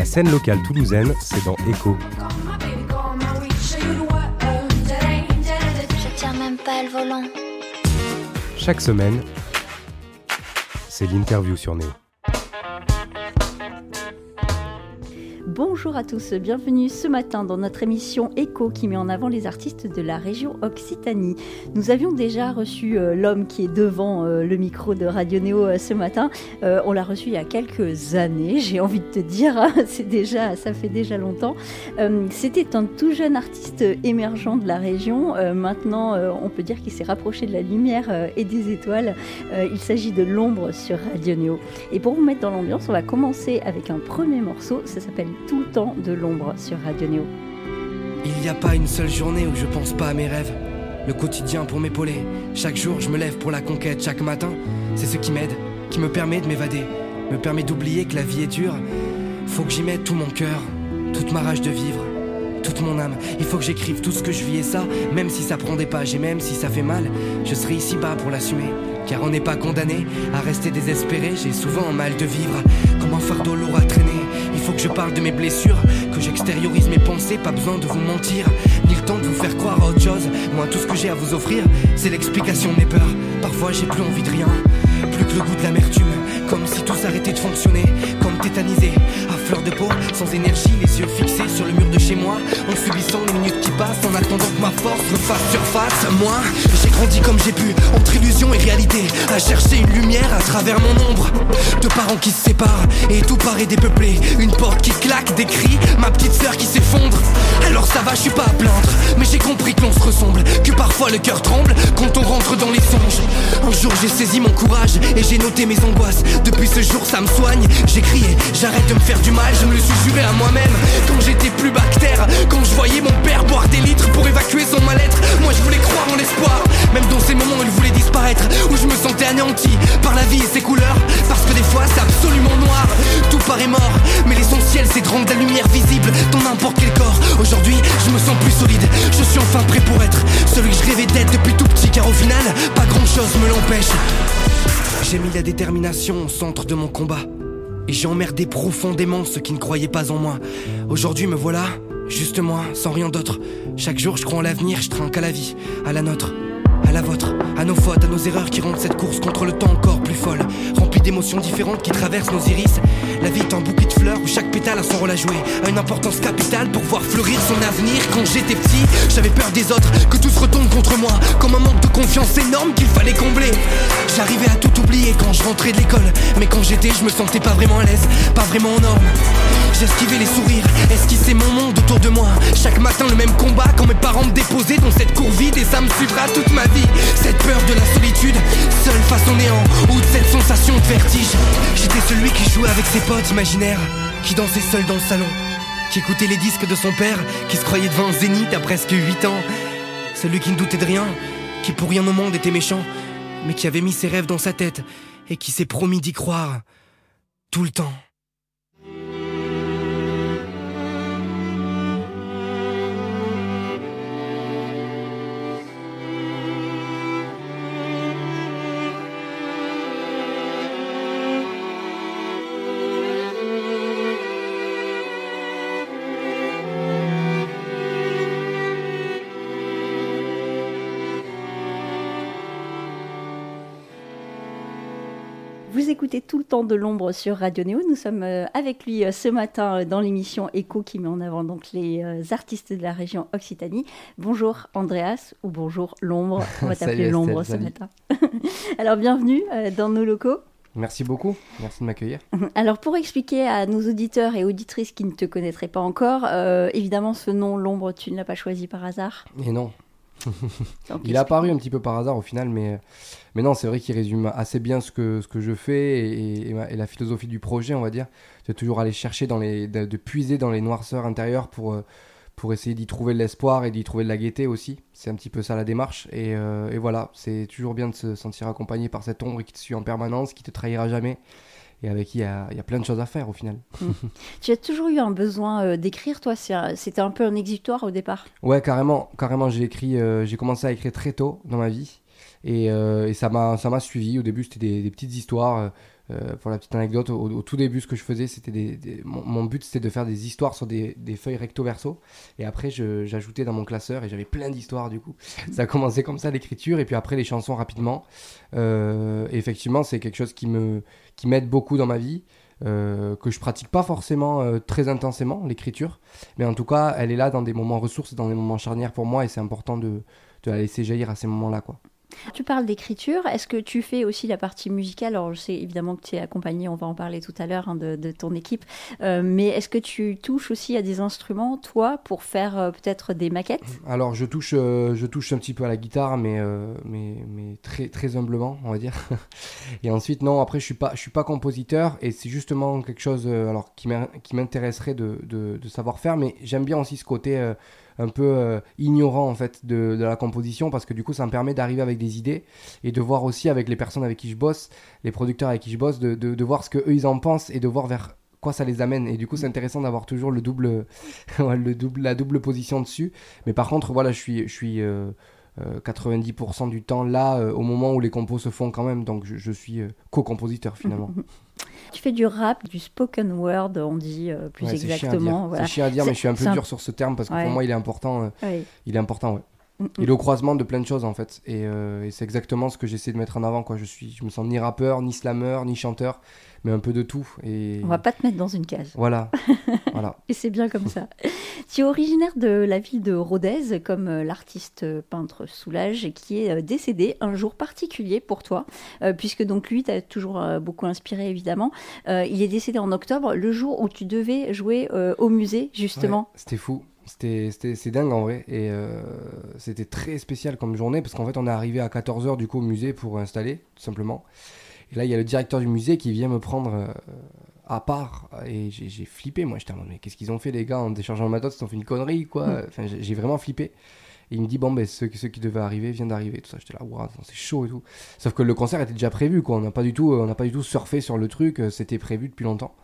La scène locale toulousaine, c'est dans Echo. Je tiens même pas le volant. Chaque semaine, c'est l'interview sur Néo. Bonjour à tous, bienvenue ce matin dans notre émission Echo qui met en avant les artistes de la région Occitanie. Nous avions déjà reçu euh, l'homme qui est devant euh, le micro de Radio Néo euh, ce matin. On l'a reçu il y a quelques années, j'ai envie de te dire, hein, c'est déjà, ça fait déjà longtemps. C'était un tout jeune artiste émergent de la région. Maintenant, on peut dire qu'il s'est rapproché de la lumière et des étoiles. Il s'agit de l'ombre sur Radio Néo. Et pour vous mettre dans l'ambiance, on va commencer avec un premier morceau. Ça s'appelle Tout temps de l'ombre sur Radio Néo. Il n'y a pas une seule journée où je pense pas à mes rêves. Le quotidien pour m'épauler. Chaque jour, je me lève pour la conquête. Chaque matin, c'est ce qui m'aide, qui me permet de m'évader, me permet d'oublier que la vie est dure. Faut que j'y mette tout mon cœur, toute ma rage de vivre, toute mon âme. Il faut que j'écrive tout ce que je vis et ça, même si ça prend des pages et même si ça fait mal, je serai ici bas pour l'assumer. Car on n'est pas condamné à rester désespéré. J'ai souvent mal de vivre, comme un fardeau lourd à traîner? Faut que je parle de mes blessures, que j'extériorise mes pensées. Pas besoin de vous mentir, ni le temps de vous faire croire à autre chose. Moi, tout ce que j'ai à vous offrir, c'est l'explication de mes peurs. Parfois, j'ai plus envie de rien, plus que le goût de l'amertume. Comme si tout s'arrêtait de fonctionner, comme tétanisé, à fleur de peau, sans énergie, les yeux fixés sur le mur de chez moi, en subissant les minutes qui passent, en attendant que ma force refasse surface. Moi, j'ai grandi comme j'ai pu, entre illusion et réalité, à chercher une lumière à travers mon ombre. De parents qui se séparent, et tout paraît dépeuplé. Une porte qui claque, des cris, ma petite sœur qui s'effondre. Alors ça va, je suis pas à plaindre, mais j'ai compris que l'on se ressemble, que parfois le cœur tremble quand on rentre dans les songes. Un jour j'ai saisi mon courage et j'ai noté mes angoisses. Depuis ce jour, ça me soigne. J'ai crié, j'arrête de me faire du mal, je me le suis juré à moi-même. Quand j'étais plus bactère, quand je voyais mon père boire des litres pour évacuer son mal-être, moi je voulais croire en l'espoir. Même dans ces moments où il voulait disparaître, où je me sentais anéanti par la vie et ses couleurs. Parce que des fois c'est absolument noir, tout paraît mort. Mais l'essentiel c'est de rendre la lumière visible dans n'importe quel corps. Aujourd'hui, je me sens plus solide, je suis enfin prêt pour être celui que je rêvais d'être depuis tout petit, car au final, pas grand chose me l'empêche. J'ai mis la détermination au centre de mon combat. Et j'ai emmerdé profondément ceux qui ne croyaient pas en moi. Aujourd'hui me voilà, juste moi, sans rien d'autre. Chaque jour je crois en l'avenir, je trinque à la vie, à la nôtre, à la vôtre, à nos fautes, à nos erreurs qui rendent cette course contre le temps encore plus folle. Remplie d'émotions différentes qui traversent nos iris. La vie est un bouquet de fleurs où chaque pétale a son rôle à jouer. A une importance capitale pour voir fleurir son avenir. Quand j'étais petit, j'avais peur des autres, que tout se retourne contre moi. Comme un manque de confiance énorme qu'il fallait combler. J'arrivais à tout oublier quand je rentrais de l'école. Mais quand j'étais, je me sentais pas vraiment à l'aise, pas vraiment en norme. J'esquivais les sourires, esquissais mon monde autour de moi. Chaque matin, le même combat quand mes parents me déposaient dans cette cour vide et ça me suivra toute ma vie. Cette peur de la solitude, seul face au néant, ou de cette sensation de vertige. J'étais celui qui jouait avec ses potes imaginaires, qui dansait seul dans le salon, qui écoutait les disques de son père, qui se croyait devant zénith à presque 8 ans. Celui qui ne doutait de rien, qui pour rien au monde était méchant, mais qui avait mis ses rêves dans sa tête et qui s'est promis d'y croire tout le temps. Écoutez tout le temps de l'ombre sur Radio Néo. Nous sommes euh, avec lui euh, ce matin euh, dans l'émission Echo qui met en avant donc les artistes de la région Occitanie. Bonjour Andreas ou bonjour l'ombre. On va t'appeler l'ombre ce matin. Alors bienvenue dans nos locaux. Merci beaucoup, merci de m'accueillir. Alors pour expliquer à nos auditeurs et auditrices qui ne te connaîtraient pas encore, euh, évidemment ce nom l'ombre tu ne l'as pas choisi par hasard? Et non, il est apparu un petit peu par hasard au final, mais, mais non, c'est vrai qu'il résume assez bien ce que, ce que je fais et, et ma- et la philosophie du projet, on va dire. De toujours aller chercher, dans les, de, de puiser dans les noirceurs intérieures pour, euh, pour essayer d'y trouver de l'espoir et d'y trouver de la gaieté aussi. C'est un petit peu ça la démarche. Et, euh, et voilà, c'est toujours bien de se sentir accompagné par cette ombre qui te suit en permanence, qui te trahira jamais. Et avec qui il y a, il y a plein de choses à faire au final. Tu as toujours eu un besoin euh, d'écrire, toi? C'était un peu un exutoire au départ? Ouais, carrément, carrément. J'ai écrit, euh, j'ai commencé à écrire très tôt dans ma vie, et, euh, et ça m'a, ça m'a suivi. Au début, c'était des, des petites histoires, euh, pour la petite anecdote, au, tout début, ce que je faisais, c'était des, mon, but, c'était de faire des histoires sur des, des feuilles recto verso. Et après, j'ajoutais dans mon classeur et j'avais plein d'histoires du coup. Ça a commencé comme ça l'écriture et puis après les chansons rapidement. Euh, effectivement, c'est quelque chose qui me qui m'aide beaucoup dans ma vie. Euh, que je pratique pas forcément euh, très intensément, l'écriture, mais en tout cas, elle est là dans des moments ressources, dans des moments charnières pour moi, et c'est important de, de la laisser jaillir à ces moments-là, quoi. Tu parles d'écriture, est-ce que tu fais aussi la partie musicale? Alors je sais évidemment que tu es accompagné, on va en parler tout à l'heure, hein, de, ton équipe, euh, mais est-ce que tu touches aussi à des instruments, toi, pour faire euh, peut-être des maquettes? Alors je touche, euh, je touche un petit peu à la guitare, mais, mais, très, très humblement, on va dire. et ensuite, non, après je suis pas, suis pas compositeur, et c'est justement quelque chose alors, qui m'intéresserait de, de, savoir faire, mais j'aime bien aussi ce côté un peu euh, ignorant en fait de, la composition parce que du coup ça me permet d'arriver avec des idées et de voir aussi avec les personnes avec qui je bosse, les producteurs avec qui je bosse, de, de, voir ce que eux ils en pensent et de voir vers quoi ça les amène. Et du coup c'est intéressant d'avoir toujours le double, le double la double position dessus. Mais par contre voilà je suis je suis 90% euh, euh, du temps là au moment où les compos se font quand même. Donc je, je suis co-compositeur finalement Tu fais du rap, du spoken word, on dit euh, plus exactement. C'est chiant à dire, mais je suis un peu dur sur ce terme parce que pour moi, il est important. Euh, il est important, ouais. Mm, mm. Il est au croisement de plein de choses en fait. Euh, et, c'est exactement ce que j'essaie de mettre en avant. Quoi. Je, suis, je me sens ni rappeur, ni slammer, ni chanteur, mais un peu de tout. Et... On va pas te mettre dans une case. Voilà. voilà. Et c'est bien comme ça. tu es originaire de la ville de Rodez, comme euh, l'artiste peintre Soulage, qui est euh, décédé un jour particulier pour toi, puisque donc lui t'a toujours beaucoup inspiré évidemment. il est décédé en octobre, le jour où tu devais jouer au musée justement. C'était fou. C'était, c'est dingue en vrai. Et euh, c'était très spécial comme journée parce qu'en fait, on est arrivé à 14h du coup au musée pour installer, tout simplement. Et là, il y a le directeur du musée qui vient me prendre euh, à part. Et j'ai, flippé, moi. J'étais en mode, mais qu'est-ce qu'ils ont fait, les gars, en déchargeant le matos Ils ont fait une connerie, quoi. Mm. Enfin, j'ai, vraiment flippé. Et il me dit, bon, ben, ceux, ceux qui devaient arriver viennent d'arriver. Tout ça, j'étais là, waouh, c'est chaud et tout. Sauf que le concert était déjà prévu, quoi. On n'a pas du tout, on n'a pas du tout surfé sur le truc. C'était prévu depuis longtemps.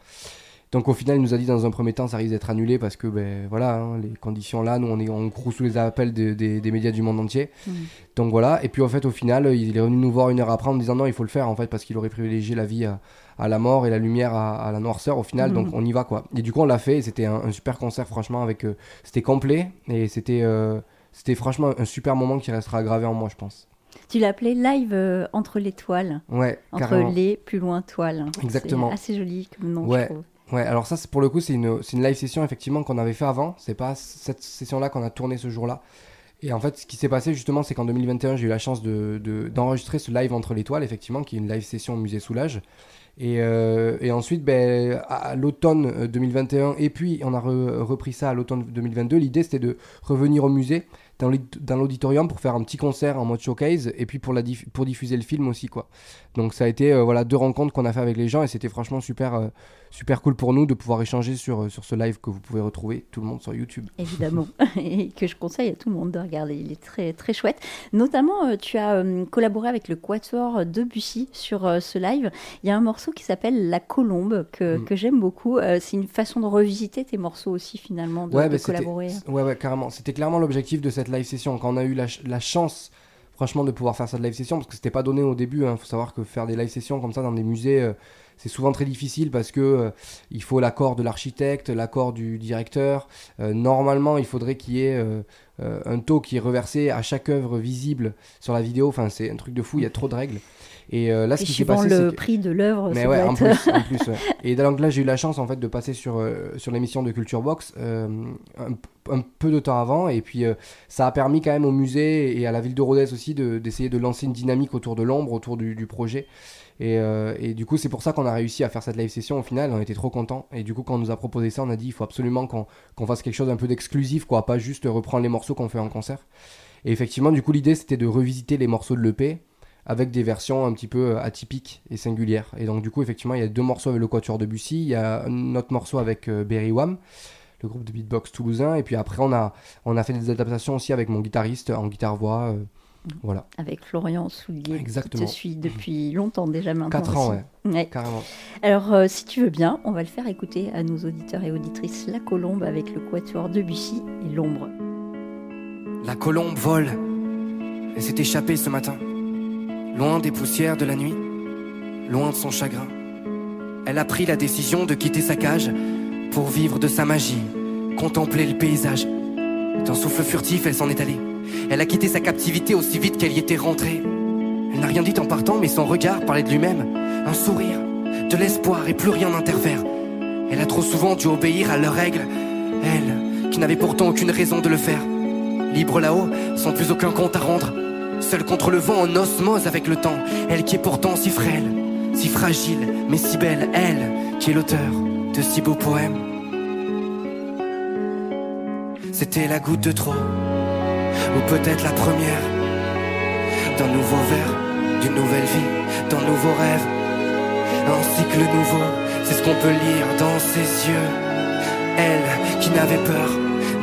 Donc au final, il nous a dit dans un premier temps, ça risque d'être annulé parce que ben voilà, hein, les conditions là, nous on est on sous les appels des médias du monde entier. Mm. Donc voilà. Et puis en fait, au final, il est revenu nous voir une heure après en disant non, il faut le faire en fait parce qu'il aurait privilégié la vie à, la mort et la lumière à, la noirceur au final. Donc mm. on y va quoi. Et du coup, on l'a fait. C'était un, super concert franchement avec, euh, c'était complet et c'était euh, c'était franchement un super moment qui restera gravé en moi, je pense. Tu l'appelais live euh, entre les toiles. Ouais, Entre les plus loin toiles. Exactement. C'est assez joli comme nom, ouais. je trouve. Ouais, alors ça, c'est pour le coup, c'est une, une live session effectivement qu'on avait fait avant. C'est pas cette session-là qu'on a tourné ce jour-là. Et en fait, ce qui s'est passé justement, c'est qu'en 2021, j'ai eu la chance d'enregistrer de, ce live entre l'étoile, effectivement, qui est une live session au musée Soulage. Et, euh, et ensuite, ben, à, l'automne 2021, euh, et puis on a repris ça à l'automne 2022, l'idée c'était de revenir au musée dans l'auditorium pour faire un petit concert en mode showcase et puis pour, la pour diffuser le film aussi quoi. Donc ça a été euh, voilà deux rencontres qu'on a fait avec les gens et c'était franchement super euh, super cool pour nous de pouvoir échanger sur, euh, sur ce live que vous pouvez retrouver tout le monde sur YouTube. Évidemment et que je conseille à tout le monde de regarder, il est très très chouette. Notamment tu as collaboré avec le Quatuor de Bussy sur ce live. Il y a un morceau qui s'appelle La Colombe que, mm. que j'aime beaucoup. c'est une façon de revisiter tes morceaux aussi finalement de, de collaborer. Ouais ouais carrément. C'était clairement l'objectif de cette live session. Quand on a eu la, chance, franchement, de pouvoir faire cette live session, parce que c'était pas donné au début. Il hein. faut savoir que faire des live sessions comme ça dans des musées, euh, c'est souvent très difficile parce que euh, il faut l'accord de l'architecte, l'accord du directeur. Euh, normalement, il faudrait qu'il y ait un taux qui est reversé à chaque œuvre visible sur la vidéo. Enfin, c'est un truc de fou. Il y a trop de règles. Et euh, là, ce qui s'est passé, le prix de l'œuvre. Mais ouais, en plus, en plus Et donc là, j'ai eu la chance en fait de passer sur euh, sur l'émission de Culture Box euh, un, peu de temps avant, et puis ça a permis quand même au musée et à la ville de Rodez aussi d'essayer de, lancer une dynamique autour de l'ombre, autour du, du projet. Et, et, du coup, c'est pour ça qu'on a réussi à faire cette live session au final. On était trop contents. Et du coup, quand on nous a proposé ça, on a dit il faut absolument qu'on fasse quelque chose un peu d'exclusif, quoi, pas juste reprendre les morceaux qu'on fait en concert. Et effectivement, du coup, l'idée c'était de revisiter les morceaux de l'EP avec des versions un petit peu euh, atypiques et singulières. Et donc du coup, effectivement, il y a deux morceaux avec le Quatuor de Bussy, il y a un autre morceau avec euh, Berry Wham, le groupe de beatbox toulousain, et puis après on a, on a fait des adaptations aussi avec mon guitariste en guitare-voix. Euh, voilà. Avec Florian Soulier, Exactement. qui te suit depuis longtemps déjà maintenant. 4 ans, ouais. Carrément. Alors, si tu veux bien, on va le faire écouter à nos auditeurs et auditrices La Colombe avec le Quatuor de Bussy et L'Ombre. La colombe vole. Elle s'est échappée ce matin loin des poussières de la nuit, loin de son chagrin. Elle a pris la décision de quitter sa cage pour vivre de sa magie, contempler le paysage. D'un souffle furtif, elle s'en est allée. Elle a quitté sa captivité aussi vite qu'elle y était rentrée. Elle n'a rien dit en partant, mais son regard parlait de lui-même. Un sourire, de l'espoir et plus rien n'interfère. Elle a trop souvent dû obéir à leurs règles. Elle, qui n'avait pourtant aucune raison de le faire. Libre là-haut, sans plus aucun compte à rendre. Seule contre le vent en osmose avec le temps. Elle qui est pourtant si frêle, si fragile, mais si belle. Elle, qui est l'auteur de si beaux poèmes. C'était la goutte de trop, ou peut-être la première, d'un nouveau verre, d'une nouvelle vie, d'un nouveau rêve. Un cycle nouveau, c'est ce qu'on peut lire dans ses yeux. Elle qui n'avait peur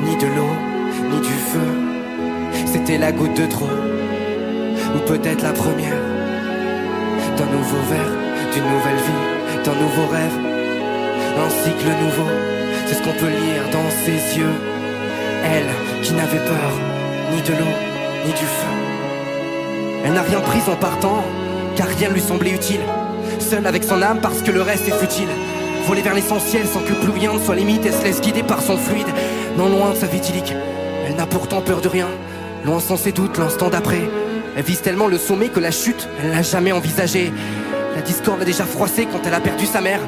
ni de l'eau, ni du feu. C'était la goutte de trop, ou peut-être la première, d'un nouveau verre, d'une nouvelle vie, d'un nouveau rêve. Un cycle nouveau, c'est ce qu'on peut lire dans ses yeux. Elle qui n'avait peur ni de l'eau, ni du feu. Elle n'a rien pris en partant, car rien lui semblait utile. Seule avec son âme parce que le reste est futile. Voler vers l'essentiel sans que plus rien soit limite, elle se laisse guider par son fluide, non loin de sa vitilique. Elle n'a pourtant peur de rien, loin sans ses doutes l'instant d'après. Elle vise tellement le sommet que la chute, elle l'a jamais envisagée. La discorde l'a déjà froissée quand elle a perdu sa mère.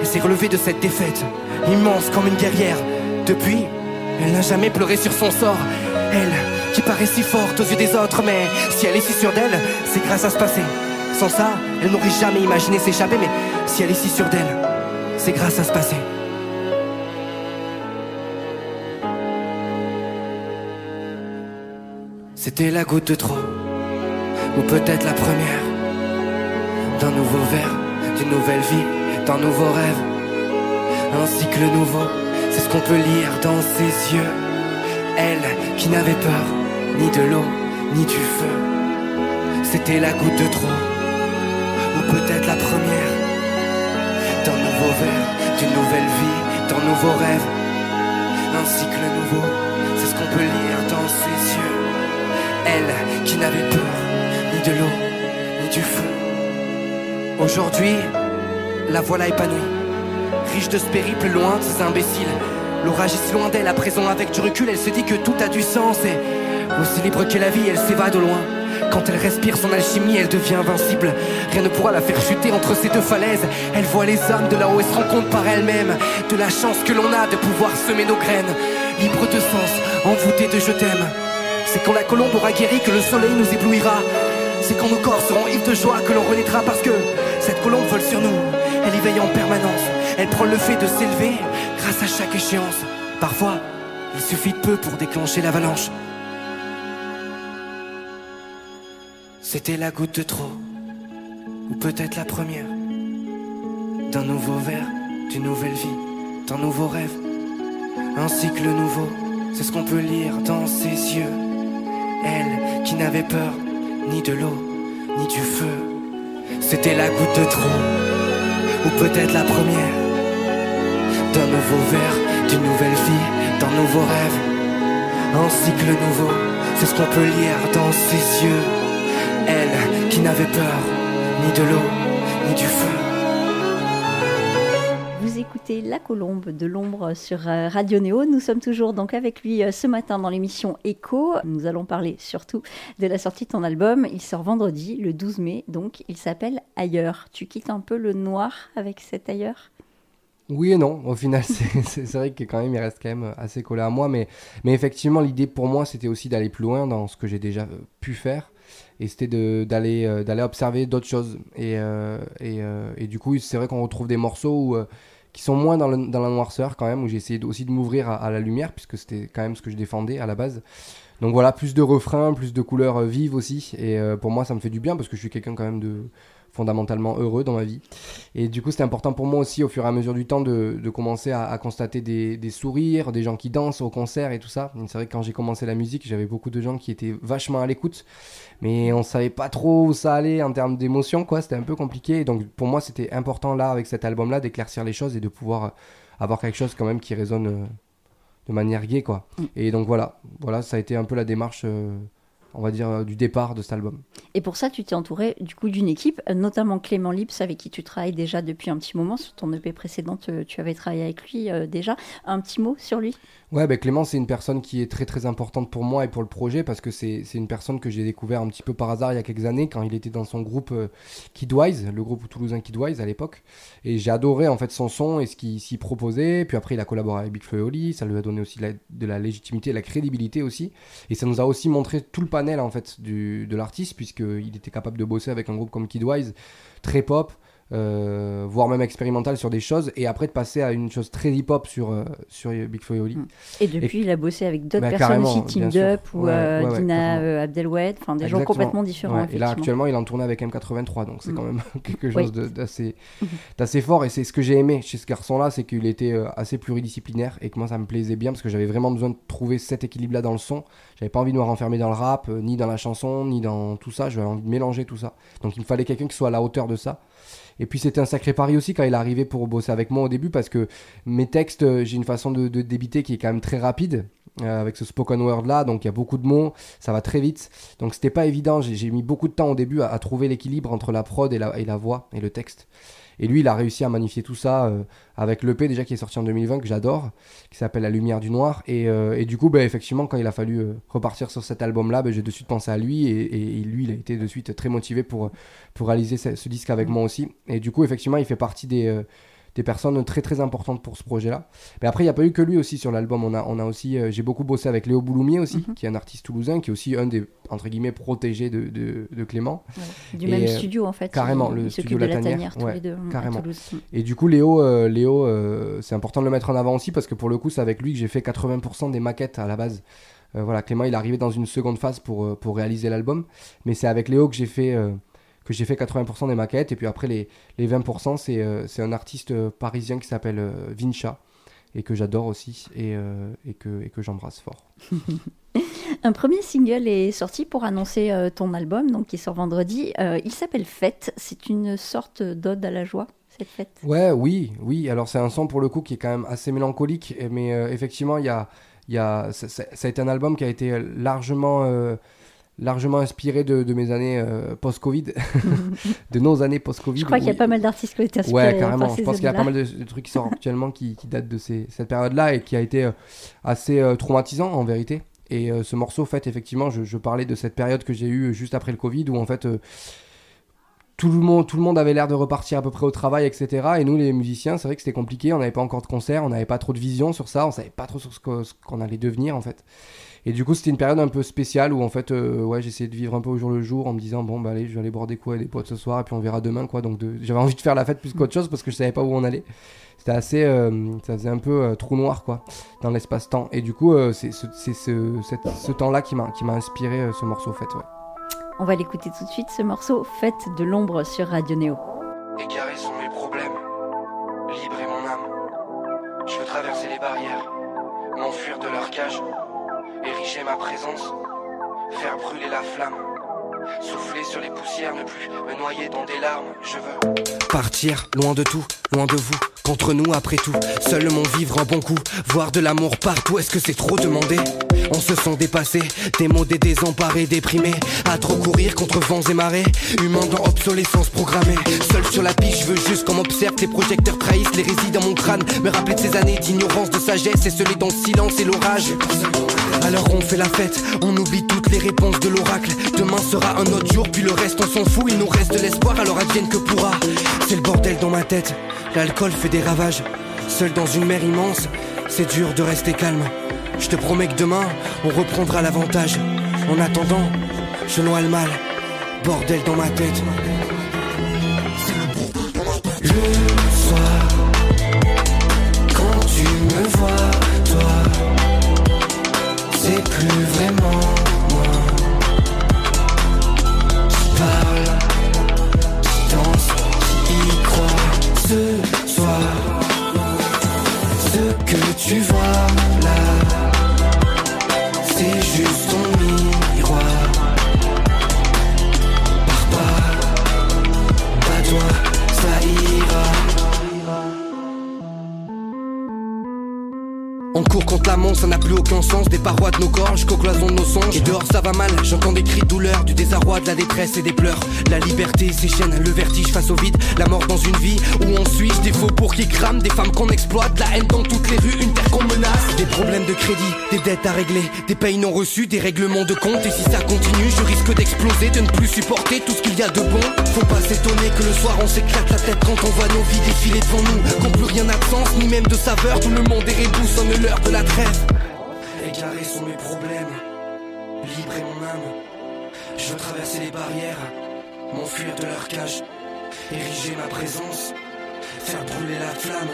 Elle s'est relevée de cette défaite, immense comme une guerrière. Depuis, elle n'a jamais pleuré sur son sort. Elle, qui paraît si forte aux yeux des autres, mais si elle est si sûre d'elle, c'est grâce à ce passé. Sans ça, elle n'aurait jamais imaginé s'échapper, mais si elle est si sûre d'elle, c'est grâce à ce passé. C'était la goutte de trop, ou peut-être la première, d'un nouveau verre, d'une nouvelle vie, d'un nouveau rêve, un cycle nouveau, c'est ce qu'on peut lire dans ses yeux. Elle qui n'avait peur ni de l'eau, ni du feu, c'était la goutte de trop, ou peut-être la première, d'un nouveau verre, d'une nouvelle vie, d'un nouveau rêve, un cycle nouveau, c'est ce qu'on peut lire dans ses yeux. Elle qui n'avait peur de l'eau, ni du feu. Aujourd'hui, la voilà épanouie, riche de ce périple loin de ces imbéciles. L'orage est si loin d'elle, à présent avec du recul, elle se dit que tout a du sens et aussi libre qu'est la vie, elle s'évade au loin. Quand elle respire son alchimie, elle devient invincible. Rien ne pourra la faire chuter entre ces deux falaises. Elle voit les hommes de là-haut et se rend compte par elle-même de la chance que l'on a de pouvoir semer nos graines. Libre de sens, envoûtée de je t'aime. C'est quand la colombe aura guéri que le soleil nous éblouira. C'est quand nos corps seront ivres de joie que l'on renaîtra parce que cette colombe vole sur nous. Elle y veille en permanence. Elle prend le fait de s'élever grâce à chaque échéance. Parfois, il suffit de peu pour déclencher l'avalanche. C'était la goutte de trop, ou peut-être la première, d'un nouveau verre, d'une nouvelle vie, d'un nouveau rêve, un cycle nouveau, c'est ce qu'on peut lire dans ses yeux. Elle qui n'avait peur ni de l'eau, ni du feu, c'était la goutte de trop, ou peut-être la première, d'un nouveau verre, d'une nouvelle vie, d'un nouveau rêve, un cycle nouveau, c'est ce qu'on peut lire dans ses yeux. Elle qui n'avait peur ni de l'eau, ni du feu. Vous écoutez La Colombe de l'ombre sur euh, Radio Néo. Nous sommes toujours donc avec lui euh, ce matin dans l'émission Echo. Nous allons parler surtout de la sortie de ton album. Il sort vendredi, le 12 mai, donc il s'appelle Ailleurs. Tu quittes un peu le noir avec cet Ailleurs? Oui et non, au final, c'est vrai que quand même, il reste quand même assez collé à moi, mais, effectivement, l'idée pour moi, c'était aussi d'aller plus loin dans ce que j'ai déjà euh, pu faire, et c'était d'aller observer d'autres choses. Et, du coup, c'est vrai qu'on retrouve des morceaux où, qui sont moins dans, la noirceur quand même, où j'ai essayé aussi de m'ouvrir à, à la lumière, puisque c'était quand même ce que je défendais à la base. Donc voilà, plus de refrains, plus de couleurs euh, vives aussi, et euh, pour moi, ça me fait du bien, parce que je suis quelqu'un quand même de fondamentalement heureux dans ma vie. Et du coup, c'était important pour moi aussi, au fur et à mesure du temps, de, de commencer à, à constater des, des sourires, des gens qui dansent au concert et tout ça. C'est vrai que quand j'ai commencé la musique, j'avais beaucoup de gens qui étaient vachement à l'écoute, mais on savait pas trop où ça allait en termes d'émotion, quoi. C'était un peu compliqué. Et donc, pour moi, c'était important là, avec cet album-là, d'éclaircir les choses et de pouvoir euh, avoir quelque chose quand même qui résonne euh, de manière gaie, quoi. Mm. Et donc voilà, voilà, ça a été un peu la démarche. euh, on va dire, du départ de cet album. Et pour ça, tu t'es entouré du coup d'une équipe, notamment Clément Lips, avec qui tu travailles déjà depuis un petit moment. Sur ton EP précédent, tu avais travaillé avec lui déjà. Un petit mot sur lui? Ouais, ben Clément, c'est une personne qui est très très importante pour moi et pour le projet parce que c'est une personne que j'ai découvert un petit peu par hasard il y a quelques années quand il était dans son groupe Kidwise, le groupe toulousain Kidwise à l'époque. Et j'ai adoré en fait son son et ce qu'il s'y proposait. Puis après, il a collaboré avec Big Flo et Oli, ça lui a donné aussi de la légitimité, de la crédibilité aussi. Et ça nous a aussi montré tout le en fait du, de l'artiste puisqu'il était capable de bosser avec un groupe comme Kidwise, très pop, euh, voire même expérimental sur des choses, et après de passer à une chose très hip-hop sur, euh, sur Big Flo et Oli. Et depuis, il a bossé avec d'autres bah, personnes aussi, Team Up ou euh, Dina Abdelwed, enfin des gens complètement différents. Et là, actuellement, il en tourne avec M83, donc c'est mm. quand même quelque chose d'assez d'assez fort, et c'est ce que j'ai aimé chez ce garçon-là, c'est qu'il était assez pluridisciplinaire, et que moi, ça me plaisait bien, parce que j'avais vraiment besoin de trouver cet équilibre-là dans le son. J'avais pas envie de me renfermer dans le rap, ni dans la chanson, ni dans tout ça, j'avais envie de mélanger tout ça. Donc il me fallait quelqu'un qui soit à la hauteur de ça. Et puis c'était un sacré pari aussi quand il est arrivé pour bosser avec moi au début parce que mes textes, euh, j'ai une façon de, débiter qui est quand même très rapide. Euh, avec ce spoken word là, donc il y a beaucoup de mots, ça va très vite. Donc c'était pas évident, j'ai mis beaucoup de temps au début à, trouver l'équilibre entre la prod et la, voix et le texte. Et lui, il a réussi à magnifier tout ça euh, avec l'EP déjà qui est sorti en 2020, que j'adore, qui s'appelle La Lumière du Noir. Et, euh, du coup, bah, effectivement, quand il a fallu euh, repartir sur cet album-là, bah, j'ai de suite pensé à lui. Et, lui, il a été de suite très motivé pour, pour réaliser ce disque avec moi aussi. Et du coup, effectivement, il fait partie des des personnes très très importantes pour ce projet-là. Mais après, il n'y a pas eu que lui aussi sur l'album. On a, on a aussi, euh, j'ai beaucoup bossé avec Léo Bouloumier aussi, mhm. qui est un artiste toulousain, qui est aussi un des entre guillemets protégés de, de, Clément. Du même euh, studio en fait. Carrément, le studio de la Tanière. tous les deux, carrément. Et du coup, Léo, euh, Léo, c'est important de le mettre en avant aussi parce que pour le coup, c'est avec lui que j'ai fait 80% des maquettes à la base. voilà, Clément, il est arrivé dans une seconde phase pour, pour réaliser l'album, mais c'est avec Léo que j'ai fait que j'ai fait 80% des maquettes. Et puis après, les, les 20%, euh, c'est un artiste euh, parisien qui s'appelle euh, Vincha et que j'adore aussi et, et, que, et que j'embrasse fort. Un premier single est sorti pour annoncer ton album, donc qui sort vendredi. il s'appelle Fête. C'est une sorte d'ode à la joie, cette fête? Ouais, oui, oui. Alors c'est un son pour le coup qui est quand même assez mélancolique, mais effectivement, il y a, y a, ça, ça, a été un album qui a été largement largement inspiré de, de mes années euh, post-Covid, de nos années post-Covid. Je crois qu'il y a pas mal d'artistes qui ont été inspirés. Ouais, carrément. Je pense qu'il y a pas mal de, trucs qui sortent actuellement qui, qui, datent de ces, cette période-là et qui a été euh, assez euh, traumatisant en vérité. Et ce morceau, en fait, effectivement, je, je, parlais de cette période que j'ai eue juste après le Covid où en fait tout le monde, tout le monde avait l'air de repartir à peu près au travail, etc. Et nous, les musiciens, c'est vrai que c'était compliqué. On n'avait pas encore de concert, on n'avait pas trop de vision sur ça, on savait pas trop sur ce qu'on allait devenir en fait. Et du coup, c'était une période un peu spéciale où en fait, euh, ouais, j'essayais de vivre un peu au jour le jour en me disant bon bah allez, je vais aller boire des coups avec des potes ce soir et puis on verra demain quoi. Donc j'avais envie de faire la fête plus qu'autre chose parce que je savais pas où on allait. C'était assez, euh, ça faisait un peu euh, trou noir quoi dans l'espace-temps. Et du coup, c'est ce, ce, ce temps-là qui m'a qui m'a inspiré ce morceau fait. Ouais. On va l'écouter tout de suite ce morceau Fête de l'ombre sur Radio Néo. Égarés sont mes problèmes, libre est mon âme. Je veux traverser les barrières, m'enfuir de leur cage ériger ma présence, faire brûler la flamme. Souffler sur les poussières, ne plus me noyer dans des larmes. Je veux partir loin de tout, loin de vous. Contre nous, après tout, seul mon vivre un bon coup. Voir de l'amour partout, est-ce que c'est trop demandé? On se sent dépassé, démodé, désemparé, déprimé. À trop courir contre vents et marées. Humain dans obsolescence programmée. Seul sur la piste, je veux juste qu'on m'observe. Tes projecteurs trahissent les résidus dans mon crâne. Me rappeler de ces années d'ignorance, de sagesse et celui dans le silence et l'orage. Alors on fait la fête, on oublie toutes les réponses de l'oracle. Demain sera un autre jour, puis le reste on s'en fout. Il nous reste de l'espoir, alors advienne que pourra. C'est le bordel dans ma tête, l'alcool fait ravages. Seul dans une mer immense, c'est dur de rester calme. Je te promets que demain, on reprendra l'avantage. En attendant, je noie le mal, bordel dans ma tête. Le soir, quand tu me vois c'est plus tu vois ça n'a plus aucun sens. Des parois de nos gorges, cloisons de nos songes. Et dehors ça va mal, j'entends des cris de douleur, du désarroi, de la détresse et des pleurs. La liberté, ses chaînes, le vertige face au vide, la mort dans une vie où on suit des faux pour qui crament, des femmes qu'on exploite, la haine dans toutes les rues, une terre qu'on menace. Des problèmes de crédit, des dettes à régler, des payes non reçus, des règlements de compte. Et si ça continue, je risque d'exploser, de ne plus supporter tout ce qu'il y a de bon. Faut pas s'étonner que le soir on s'éclate la tête quand on voit nos vies défiler devant nous. Qu'on plus rien n'a de sens, ni même de saveur, tout le monde est rebou, sonne l'heure de la trêve. Sont mes problèmes, libre mon âme. Je veux traverser les barrières, m'enfuir de leur cage, ériger ma présence, faire brûler la flamme,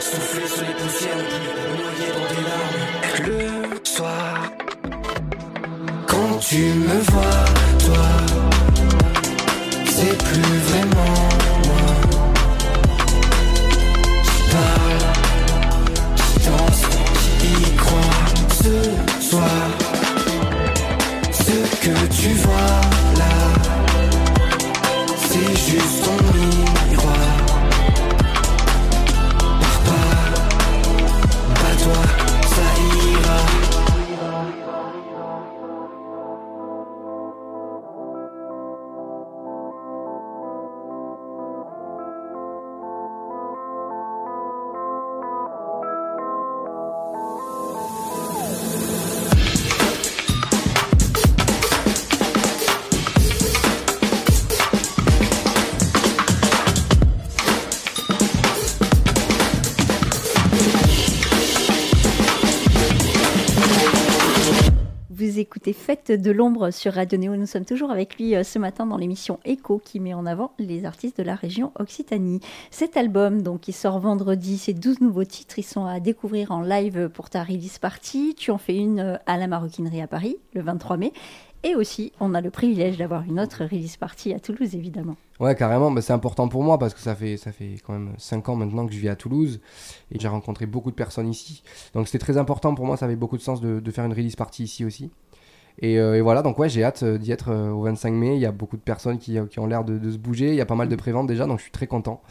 souffler sur les poussières, noyer dans des larmes. Le soir, quand tu me vois, toi, c'est plus vraiment Fête de l'ombre sur Radio Néo. Nous sommes toujours avec lui euh, ce matin dans l'émission Echo qui met en avant les artistes de la région Occitanie. Cet album, donc, qui sort vendredi, ces 12 nouveaux titres, ils sont à découvrir en live pour ta release party. Tu en fais une euh, à la Maroquinerie à Paris le 23 mai. Et aussi, on a le privilège d'avoir une autre release party à Toulouse, évidemment. Ouais, carrément, bah, c'est important pour moi parce que ça fait, ça fait quand même 5 ans maintenant que je vis à Toulouse et j'ai rencontré beaucoup de personnes ici. Donc c'était très important pour moi, ça avait beaucoup de sens de, de faire une release party ici aussi. Et, euh, et voilà, donc ouais, j'ai hâte euh, d'y être euh, au 25 mai. Il y a beaucoup de personnes qui, qui ont l'air de, de se bouger. Il y a pas mal de préventes déjà, donc je suis très content.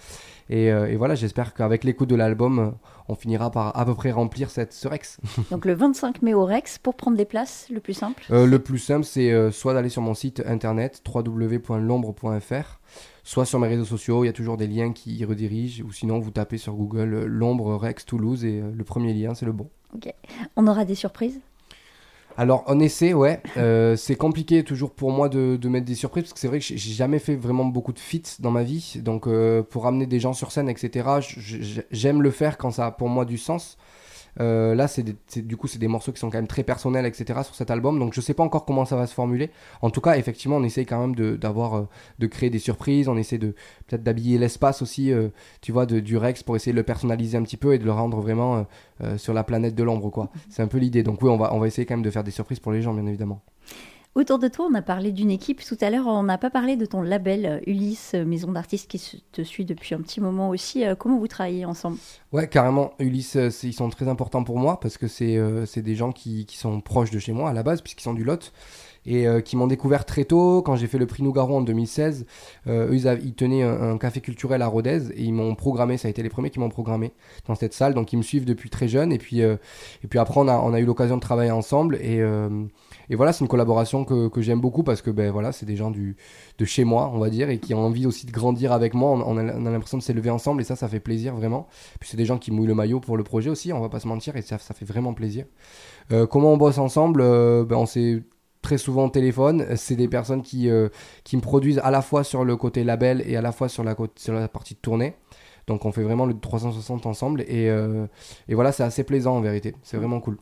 Et, et voilà, j'espère qu'avec l'écoute de l'album, on finira par à peu près remplir cette, ce Rex. Donc le 25 mai au Rex, pour prendre des places, le plus simple. Le plus simple, c'est soit d'aller sur mon site internet www.l'ombre.fr, soit sur mes réseaux sociaux, il y a toujours des liens qui y redirigent, ou sinon vous tapez sur Google l'ombre Rex Toulouse et le premier lien, c'est le bon. On aura des surprises? Alors, on essaie, ouais. Euh, c'est compliqué toujours pour moi de, de mettre des surprises parce que c'est vrai que j'ai jamais fait vraiment beaucoup de feats dans ma vie. Donc, euh, pour amener des gens sur scène, etc., j'aime le faire quand ça a pour moi du sens. Euh, là, c'est du coup, c'est des morceaux qui sont quand même très personnels, etc. sur cet album. Donc, je sais pas encore comment ça va se formuler. En tout cas, effectivement, on essaye quand même de, d'avoir, euh, de créer des surprises. On essaie de peut-être d'habiller l'espace aussi, euh, tu vois, de, du Rex pour essayer de le personnaliser un petit peu et de le rendre vraiment sur la planète de l'ombre, quoi. C'est un peu l'idée. Donc, oui, on va, on va essayer quand même de faire des surprises pour les gens, bien évidemment. Autour de toi, on a parlé d'une équipe tout à l'heure. On n'a pas parlé de ton label euh, Ulysse, euh, maison d'artistes qui te suit depuis un petit moment aussi. Euh, Comment vous travaillez ensemble? Ouais, carrément. Ulysse, ils sont très importants pour moi parce que c'est euh, des gens qui, qui sont proches de chez moi à la base, puisqu'ils sont du Lot. Et qui m'ont découvert très tôt. Quand j'ai fait le prix Nougaro en 2016, euh, eux, ils, ils tenaient un, café culturel à Rodez et ils m'ont programmé. Ça a été les premiers qui m'ont programmé dans cette salle. Donc ils me suivent depuis très jeune. Et puis, et puis après, on a, on a eu l'occasion de travailler ensemble. Et, et voilà, c'est une collaboration que, que j'aime beaucoup parce que ben, voilà, c'est des gens du, de chez moi, on va dire, et qui ont envie aussi de grandir avec moi. On, a, on a l'impression de s'élever ensemble et ça, ça fait plaisir vraiment. Puis c'est des gens qui mouillent le maillot pour le projet aussi, on va pas se mentir, et ça, ça fait vraiment plaisir. Euh, comment on bosse ensemble Euh, ben, On s'est très souvent au téléphone. C'est des personnes qui, euh, qui me produisent à la fois sur le côté label et à la fois sur la, partie tournée. Donc on fait vraiment le 360 ensemble et, et voilà, c'est assez plaisant en vérité. C'est vraiment cool.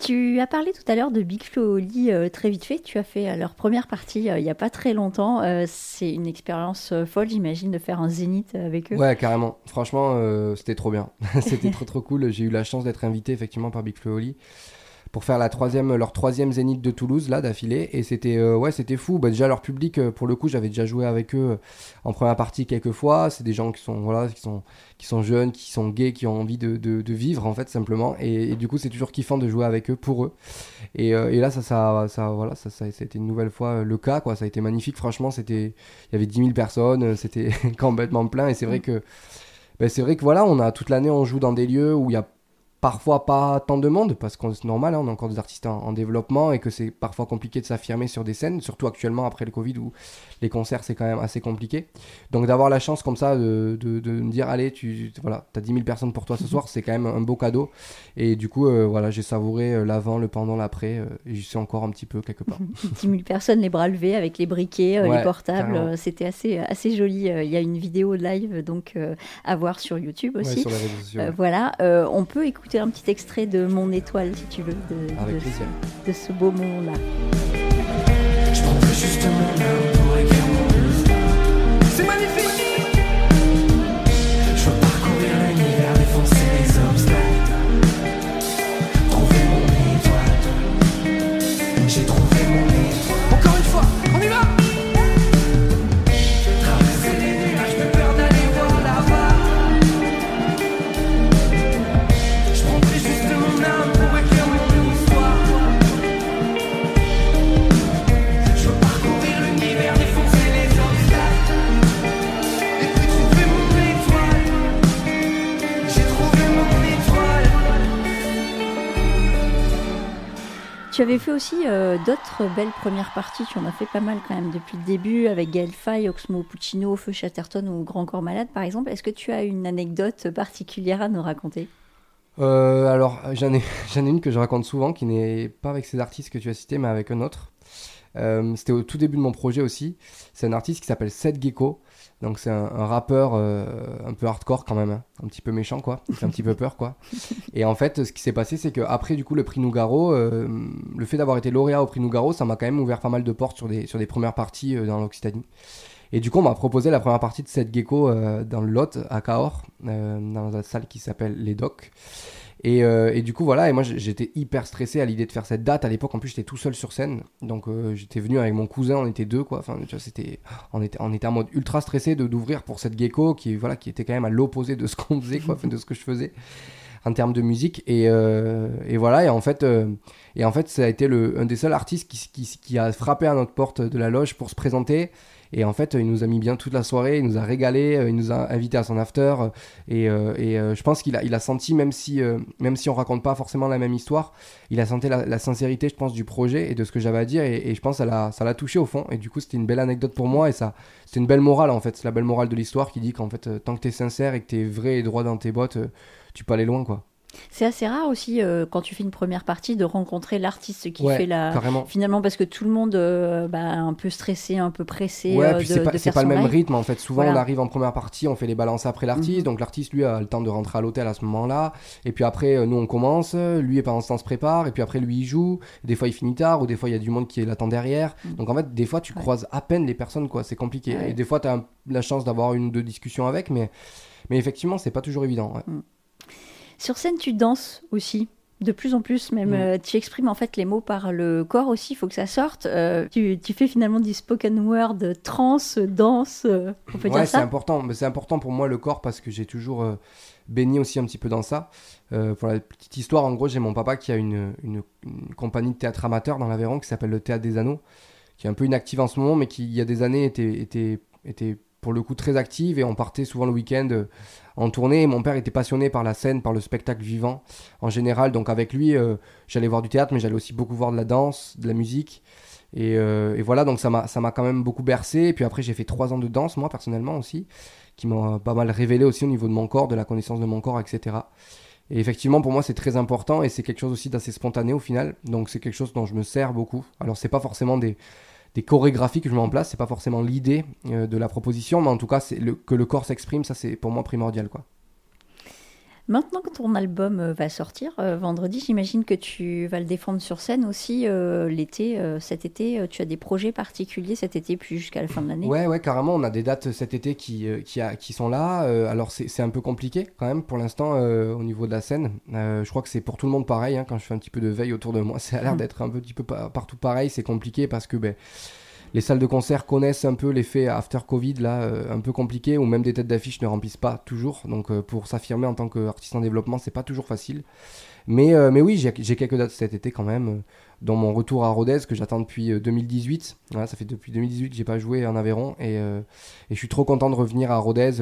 Tu as parlé tout à l'heure de Big Flo Oli euh, très vite fait. Tu as fait euh, leur première partie euh, il n'y a pas très longtemps. C'est une expérience folle, j'imagine, de faire un zénith avec eux. Ouais, carrément. Franchement, c'était trop bien. c'était trop trop cool. J'ai eu la chance d'être invité effectivement par Big Flo Oli pour faire la troisième, leur troisième zénith de Toulouse là d'affilée et c'était euh, ouais c'était fou. Bah, déjà leur public euh, pour le coup j'avais déjà joué avec eux euh, en première partie quelques fois. C'est des gens qui sont voilà qui sont qui sont jeunes, qui sont gays, qui ont envie de, de, de vivre en fait simplement et, et du coup c'est toujours kiffant de jouer avec eux pour eux. Et, euh, et là ça ça ça voilà ça ça, ça a été une nouvelle fois euh, le cas quoi. Ça a été magnifique franchement c'était il y avait 10 000 personnes, c'était complètement plein et c'est vrai que ben, c'est vrai que voilà, on a toute l'année on joue dans des lieux où il y a parfois pas tant de monde parce que c'est normal, hein, on a encore des artistes en, en développement et que c'est parfois compliqué de s'affirmer sur des scènes, surtout actuellement après le Covid où les concerts c'est quand même assez compliqué. Donc d'avoir la chance comme ça de, de, de me dire allez, tu voilà, as 10 000 personnes pour toi ce soir, c'est quand même un beau cadeau. Et du coup, euh, voilà, j'ai savouré euh, l'avant, le pendant, l'après, euh, et j'y suis encore un petit peu quelque part. 10 000 personnes, les bras levés avec les briquets, euh, Ouais, les portables, c'était assez, assez joli. Il y a une vidéo live donc à voir sur YouTube Ouais, aussi. sur les réseaux sociaux. Voilà, on peut écouter un petit extrait de Mon étoile si tu veux, de, ce, de ce beau moment-là. Je prendrai juste mon Tu avais fait aussi euh, d'autres belles premières parties, tu en as fait pas mal quand même depuis le début, avec Gaël Faye, Oxmo Puccino, Feu Chatterton ou Grand Corps Malade par exemple. Est-ce que tu as une anecdote particulière à nous raconter? Euh, alors, j'en ai, j'en ai une que je raconte souvent, qui n'est pas avec ces artistes que tu as cités, mais avec un autre. Euh, C'était au tout début de mon projet aussi. C'est un artiste qui s'appelle Seth Gecko. Donc, c'est un, un rappeur euh, un peu hardcore quand même, hein. un petit peu méchant, quoi. Il fait un petit peu peur, quoi. Et en fait, ce qui s'est passé, c'est qu'après, du coup, le prix Nougaro, euh, le fait d'avoir été lauréat au prix Nougaro, ça m'a quand même ouvert pas mal de portes sur des, sur des premières parties euh, dans l'Occitanie. Et du coup, on m'a proposé la première partie de Seth Gecko euh, dans le Lot, à Cahors, euh, dans la salle qui s'appelle Les Docs. Et, euh, et du coup, voilà, et moi j'étais hyper stressé à l'idée de faire cette date. À l'époque, en plus, j'étais tout seul sur scène. Donc, euh, j'étais venu avec mon cousin, on était deux, quoi. Enfin, tu vois, c'était. On était, en mode ultra stressé d'ouvrir pour cette gecko qui, voilà, qui était quand même à l'opposé de ce qu'on faisait, quoi, de ce que je faisais en termes de musique. Et, euh, voilà, et en fait. et ça a été un des seuls artistes qui a frappé à notre porte de la loge pour se présenter. Et en fait, il nous a mis bien toute la soirée, il nous a régalé, euh, il nous a invité à son after. euh, Et, euh, et je pense qu'il a, il a senti, même si, même si on raconte pas forcément la même histoire, il a senti la, la sincérité, je pense, du projet et de ce que j'avais à dire. Et, je pense que ça l'a, ça l'a touché au fond. Et du coup, c'était une belle anecdote pour moi. Et ça, c'était une belle morale, en fait. C'est la belle morale de l'histoire qui dit qu'en fait, tant que t'es sincère et que t'es vrai et droit dans tes bottes, tu peux aller loin, quoi. C'est assez rare aussi euh, quand tu fais une première partie de rencontrer l'artiste qui Ouais, fait la. Carrément. Finalement, parce que tout le monde euh, bah, un peu stressé, un peu pressé Ouais, euh, puis c'est pas, pas le même live. rythme en fait. Souvent Voilà. on arrive en première partie, on fait les balances après l'artiste, Mhm. donc l'artiste lui a le temps de rentrer à l'hôtel à ce moment-là. Et puis après euh, nous on commence, lui pendant ce temps se prépare, et puis après lui il joue. Des fois il finit tard, ou des fois il y a du monde qui l'attend derrière. Mhm. Donc en fait des fois tu Ouais. croises à peine les personnes quoi, c'est compliqué. Ouais. Et des fois tu as la chance d'avoir une ou deux discussions avec, mais, mais effectivement c'est pas toujours évident. ouais. Sur scène, tu danses aussi. De plus en plus, même, euh, tu exprimes en fait les mots par le corps aussi, il faut que ça sorte. Euh, tu, tu fais finalement du spoken word, trance, danse, euh, on peut Ouais, dire c'est ça important. Mais c'est important pour moi le corps parce que j'ai toujours euh, baigné aussi un petit peu dans ça. Pour la petite histoire, en gros, j'ai mon papa qui a une, une- une compagnie de théâtre amateur dans l'Aveyron qui s'appelle le Théâtre des Anneaux, qui est un peu inactive en ce moment, mais qui il y a des années était, était, était pour le coup très active et on partait souvent le week-end en tournée. Mon père était passionné par la scène, par le spectacle vivant en général. Donc avec lui, euh, j'allais voir du théâtre, mais j'allais aussi beaucoup voir de la danse, de la musique. Et, euh, et voilà, donc ça m'a ça m'a quand même beaucoup bercé. Et puis après, j'ai fait trois ans de danse, moi, personnellement aussi, qui m'ont pas mal révélé aussi au niveau de mon corps, de la connaissance de mon corps, etc. Et effectivement, pour moi, c'est très important et c'est quelque chose aussi d'assez spontané au final. Donc c'est quelque chose dont je me sers beaucoup. Alors, c'est pas forcément des, des chorégraphies que je mets en place, c'est pas forcément l'idée euh, de la proposition, mais en tout cas, que le corps s'exprime, ça c'est pour moi primordial, quoi. Maintenant que ton album euh, va sortir euh, vendredi, j'imagine que tu vas le défendre sur scène aussi euh, l'été, euh, cet été. tu as des projets particuliers cet été, puis jusqu'à la fin de l'année. Ouais, ouais, carrément. On a des dates cet été qui, qui, a- qui sont là. Alors, c'est un peu compliqué quand même pour l'instant au niveau de la scène. Je crois que c'est pour tout le monde pareil. hein, quand je fais un petit peu de veille autour de moi, ça a l'air Mm. d'être un petit peu pa- partout pareil. C'est compliqué parce que ben, les salles de concert connaissent un peu l'effet after Covid, là, euh, un peu compliqué, ou même des têtes d'affiche ne remplissent pas toujours. Donc euh, pour s'affirmer en tant qu'artiste en développement, c'est pas toujours facile. Mais, euh, mais oui, j'ai quelques dates cet été quand même, euh, dans mon retour à Rodez que j'attends depuis euh, 2018. Voilà, ça fait depuis 2018 que j'ai pas joué en Aveyron et, et je suis trop content de revenir à Rodez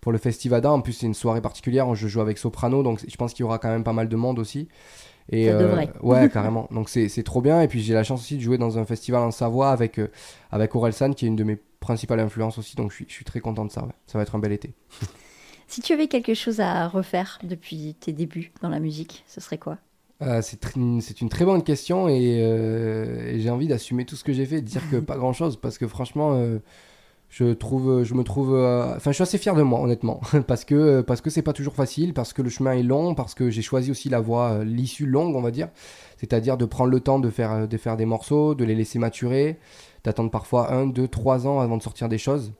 pour le Festivada. En plus, c'est une soirée particulière où je joue avec Soprano, donc je pense qu'il y aura quand même pas mal de monde aussi. Et, Ça devrait. ouais, carrément. Donc c'est trop bien. Et puis j'ai la chance aussi de jouer dans un festival en Savoie avec, euh, avec Orelsan, qui est une de mes principales influences aussi. Donc je suis, je suis très content de ça. ouais. Ça va être un bel été. Si tu avais quelque chose à refaire depuis tes débuts dans la musique, ce serait quoi? Euh, c'est une très bonne question et, euh, et j'ai envie d'assumer tout ce que j'ai fait et de dire que pas grand chose parce que franchement euh, je trouve je me trouve euh, enfin je suis assez fier de moi honnêtement. Parce que parce que c'est pas toujours facile parce que le chemin est long parce que j'ai choisi aussi la voie euh, l'issue longue on va dire. C'est-à-dire de prendre le temps de faire euh, de faire des morceaux de les laisser maturer d'attendre parfois un deux trois ans avant de sortir des choses.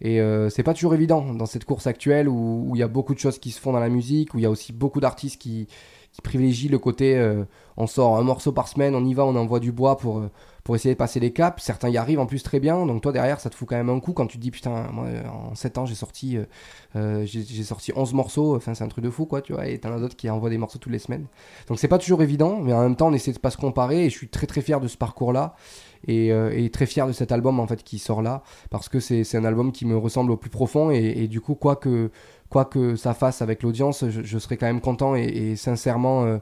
Et euh, c'est pas toujours évident dans cette course actuelle où il y a beaucoup de choses qui se font dans la musique où il y a aussi beaucoup d'artistes qui qui privilégie le côté euh, on sort un morceau par semaine, on y va, on envoie du bois pour, euh, pour essayer de passer les caps. Certains y arrivent en plus très bien, donc toi derrière ça te fout quand même un coup quand tu te dis putain, moi en 7 ans j'ai sorti, euh, euh, j'ai sorti 11 morceaux, enfin c'est un truc de fou quoi, tu vois, et t'en as d'autres qui envoient des morceaux toutes les semaines. Donc c'est pas toujours évident, mais en même temps on essaie de pas se comparer et je suis très très fier de ce parcours là. Et, euh, et très fier de cet album en fait qui sort là parce que c'est c'est un album qui me ressemble au plus profond et, et du coup quoi que quoi que ça fasse avec l'audience, je, je serai quand même content et, et sincèrement, euh,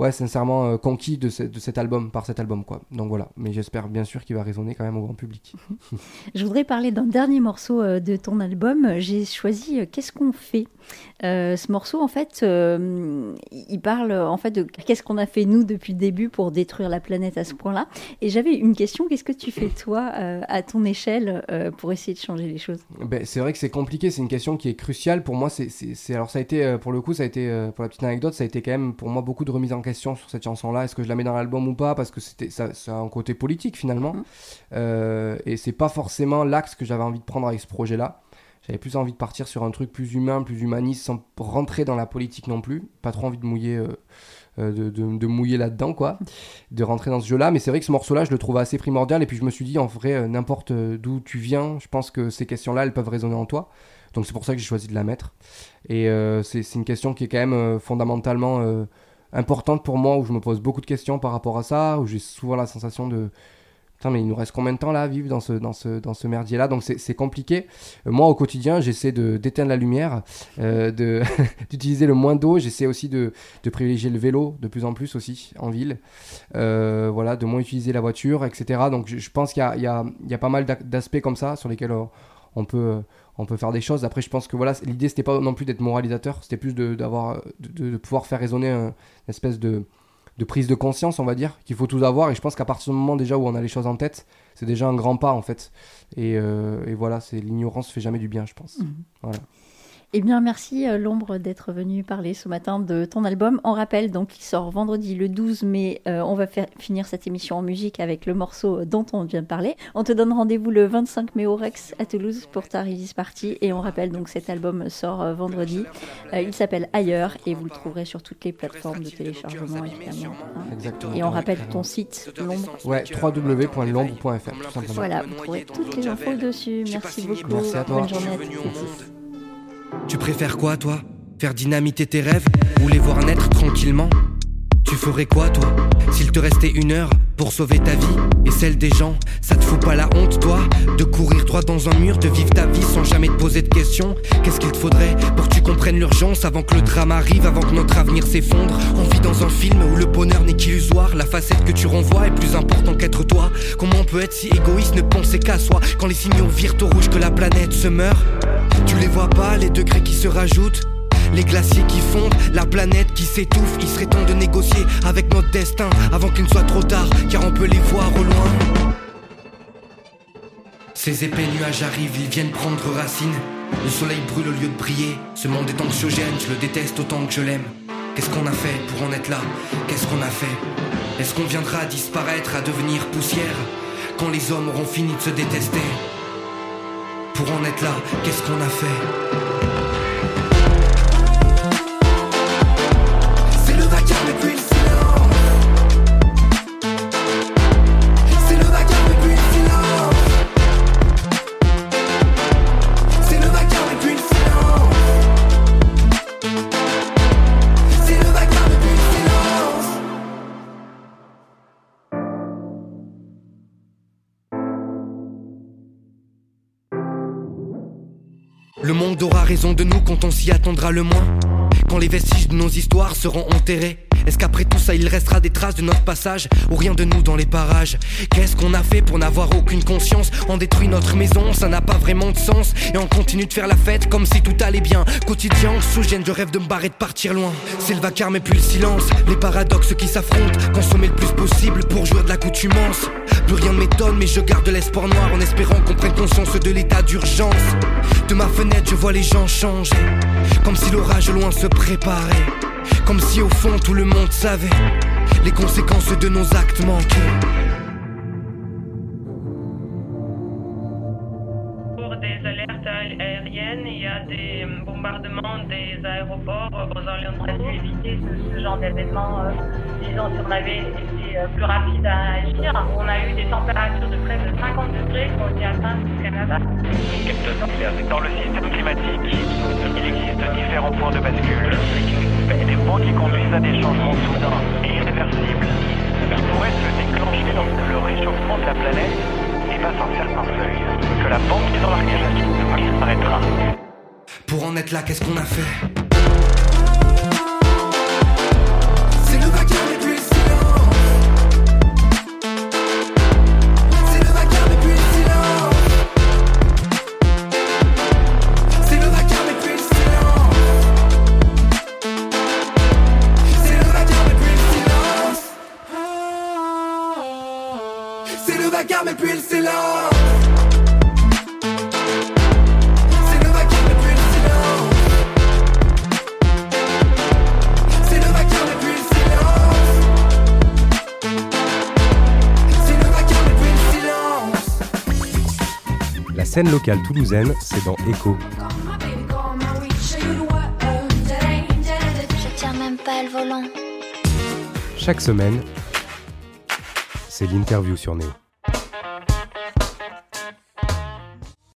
ouais, sincèrement euh, conquis de, ce- de cet album, par cet album, quoi. Donc voilà, mais j'espère bien sûr qu'il va résonner quand même au grand public. Je voudrais parler d'un dernier morceau euh, de ton album. J'ai choisi euh, Qu'est-ce qu'on fait? Euh, Ce morceau, en fait, euh, il parle en fait de qu'est-ce qu'on a fait nous depuis le début pour détruire la planète à ce point-là. Et j'avais une question qu'est-ce que tu fais toi euh, à ton échelle pour essayer de changer les choses? Ben, c'est vrai que c'est compliqué, c'est une question qui est cruciale pour moi. C'est, alors ça a été, pour le coup, ça a été, pour la petite anecdote, ça a été quand même pour moi beaucoup de remise en question sur cette chanson-là. Est-ce que je la mets dans l'album ou pas? Parce que c'était, ça, ça a un côté politique finalement, Mhm. Et c'est pas forcément l'axe que j'avais envie de prendre avec ce projet-là. J'avais plus envie de partir sur un truc plus humain, plus humaniste, sans rentrer dans la politique non plus. Pas trop envie de mouiller. euh, euh, de, de- mouiller là-dedans, quoi, de rentrer dans ce jeu-là. Mais c'est vrai que ce morceau-là, je le trouve assez primordial. Et puis je me suis dit, en vrai, euh, n'importe d'où tu viens, je pense que ces questions-là, elles peuvent résonner en toi. Donc c'est pour ça que j'ai choisi de la mettre. Et euh, c'est une question qui est quand même fondamentalement importante pour moi, où je me pose beaucoup de questions par rapport à ça, où j'ai souvent la sensation de... Putain, mais il nous reste combien de temps là à vivre dans ce, dans ce, dans ce merdier-là? Donc c'est compliqué. Euh, moi, au quotidien, j'essaie d'éteindre la lumière, euh, d'utiliser le moins d'eau. J'essaie aussi de, de privilégier le vélo de plus en plus aussi en ville. Euh, voilà, de moins utiliser la voiture, etc. Donc je, pense qu'il y y, y a pas mal d'aspects comme ça sur lesquels euh, on peut, on peut faire des choses. Après, je pense que voilà, l'idée c'était pas non plus d'être moralisateur, c'était plus de, de, de- pouvoir faire résonner un- une espèce de, de prise de conscience, on va dire, qu'il faut tous avoir. Et je pense qu'à partir du moment déjà où on a les choses en tête, c'est déjà un grand pas en fait. Et, euh, et voilà, c'est l'ignorance fait jamais du bien, je pense. Eh bien, merci euh, L'ombre d'être venu parler ce matin de ton album. On rappelle donc qu'il sort vendredi le 12 mai. Euh, on va faire, finir cette émission en musique avec le morceau dont on vient de parler. On te donne rendez-vous le 25 mai au Rex à Toulouse pour ta release party. Et on rappelle donc cet album sort euh, vendredi. Euh, il s'appelle Ailleurs et vous le trouverez sur toutes les plateformes de téléchargement évidemment. hein. Exactement. Et on rappelle ton site, l'ombre. Ouais, www.lombre.fr, tout simplement. Voilà, vous trouverez toutes les infos dessus. Merci beaucoup. Merci à toi. Bonne journée à tous. Tu préfères quoi, toi? Faire dynamiter tes rêves ou les voir naître tranquillement? Tu ferais quoi, toi? S'il te restait une heure pour sauver ta vie et celle des gens, ça te fout pas la honte, toi? De courir droit dans un mur, de vivre ta vie sans jamais te poser de questions? Qu'est-ce qu'il te faudrait pour que tu comprennes l'urgence avant que le drame arrive, avant que notre avenir s'effondre? On vit dans un film où le bonheur n'est qu'illusoire, la facette que tu renvoies est plus importante qu'être toi. Comment on peut être si égoïste, ne penser qu'à soi quand les signaux virent au rouge que la planète se meurt? Tu les vois pas, les degrés qui se rajoutent les glaciers qui fondent, la planète qui s'étouffe, il serait temps de négocier avec notre destin avant qu'il ne soit trop tard, car on peut les voir au loin. Ces épais nuages arrivent, ils viennent prendre racine. Le soleil brûle au lieu de briller. Ce monde est anxiogène, je le déteste autant que je l'aime. Qu'est-ce qu'on a fait pour en être là? Qu'est-ce qu'on a fait? Est-ce qu'on viendra disparaître, à devenir poussière? Quand les hommes auront fini de se détester Pour en être là, qu'est-ce qu'on a fait? Monde aura raison de nous quand on s'y attendra le moins. Quand les vestiges de nos histoires seront enterrés est-ce qu'après tout ça il restera des traces de notre passage Ou rien de nous dans les parages? Qu'est-ce qu'on a fait pour n'avoir aucune conscience? On détruit notre maison, ça n'a pas vraiment de sens. Et on continue de faire la fête comme si tout allait bien. Quotidien, sous gêne, je rêve de me barrer de partir loin. C'est le vacarme et puis le silence. Les paradoxes qui s'affrontent Consommer le plus possible pour jouer de l'accoutumance Plus rien ne m'étonne mais je garde l'espoir noir En espérant qu'on prenne conscience de l'état d'urgence. De ma fenêtre je vois les gens changer. Comme si l'orage loin se préparait comme si au fond tout le monde savait les conséquences de nos actes manqués. Pour des alertes aériennes, il y a des bombardements des aéroports aux. On aurait éviter ce, genre d'événement, euh, disons, si on avait euh, plus rapide à agir. On a eu des températures de près de 50 degrés qui ont été atteintes au Canada. Dans le système climatique, il existe différents points de bascule. Des points qui conduisent à des changements soudains et irréversibles qui pourraient se déclencher lorsque le réchauffement de la planète dépasse un certain seuil. Que la banquise dans l'archéologie disparaîtra. Pour en être là, qu'est-ce qu'on a fait? Scène locale toulousaine, c'est dans Echo. Je tiens même pas le volant. Chaque semaine, c'est l'interview sur Néo.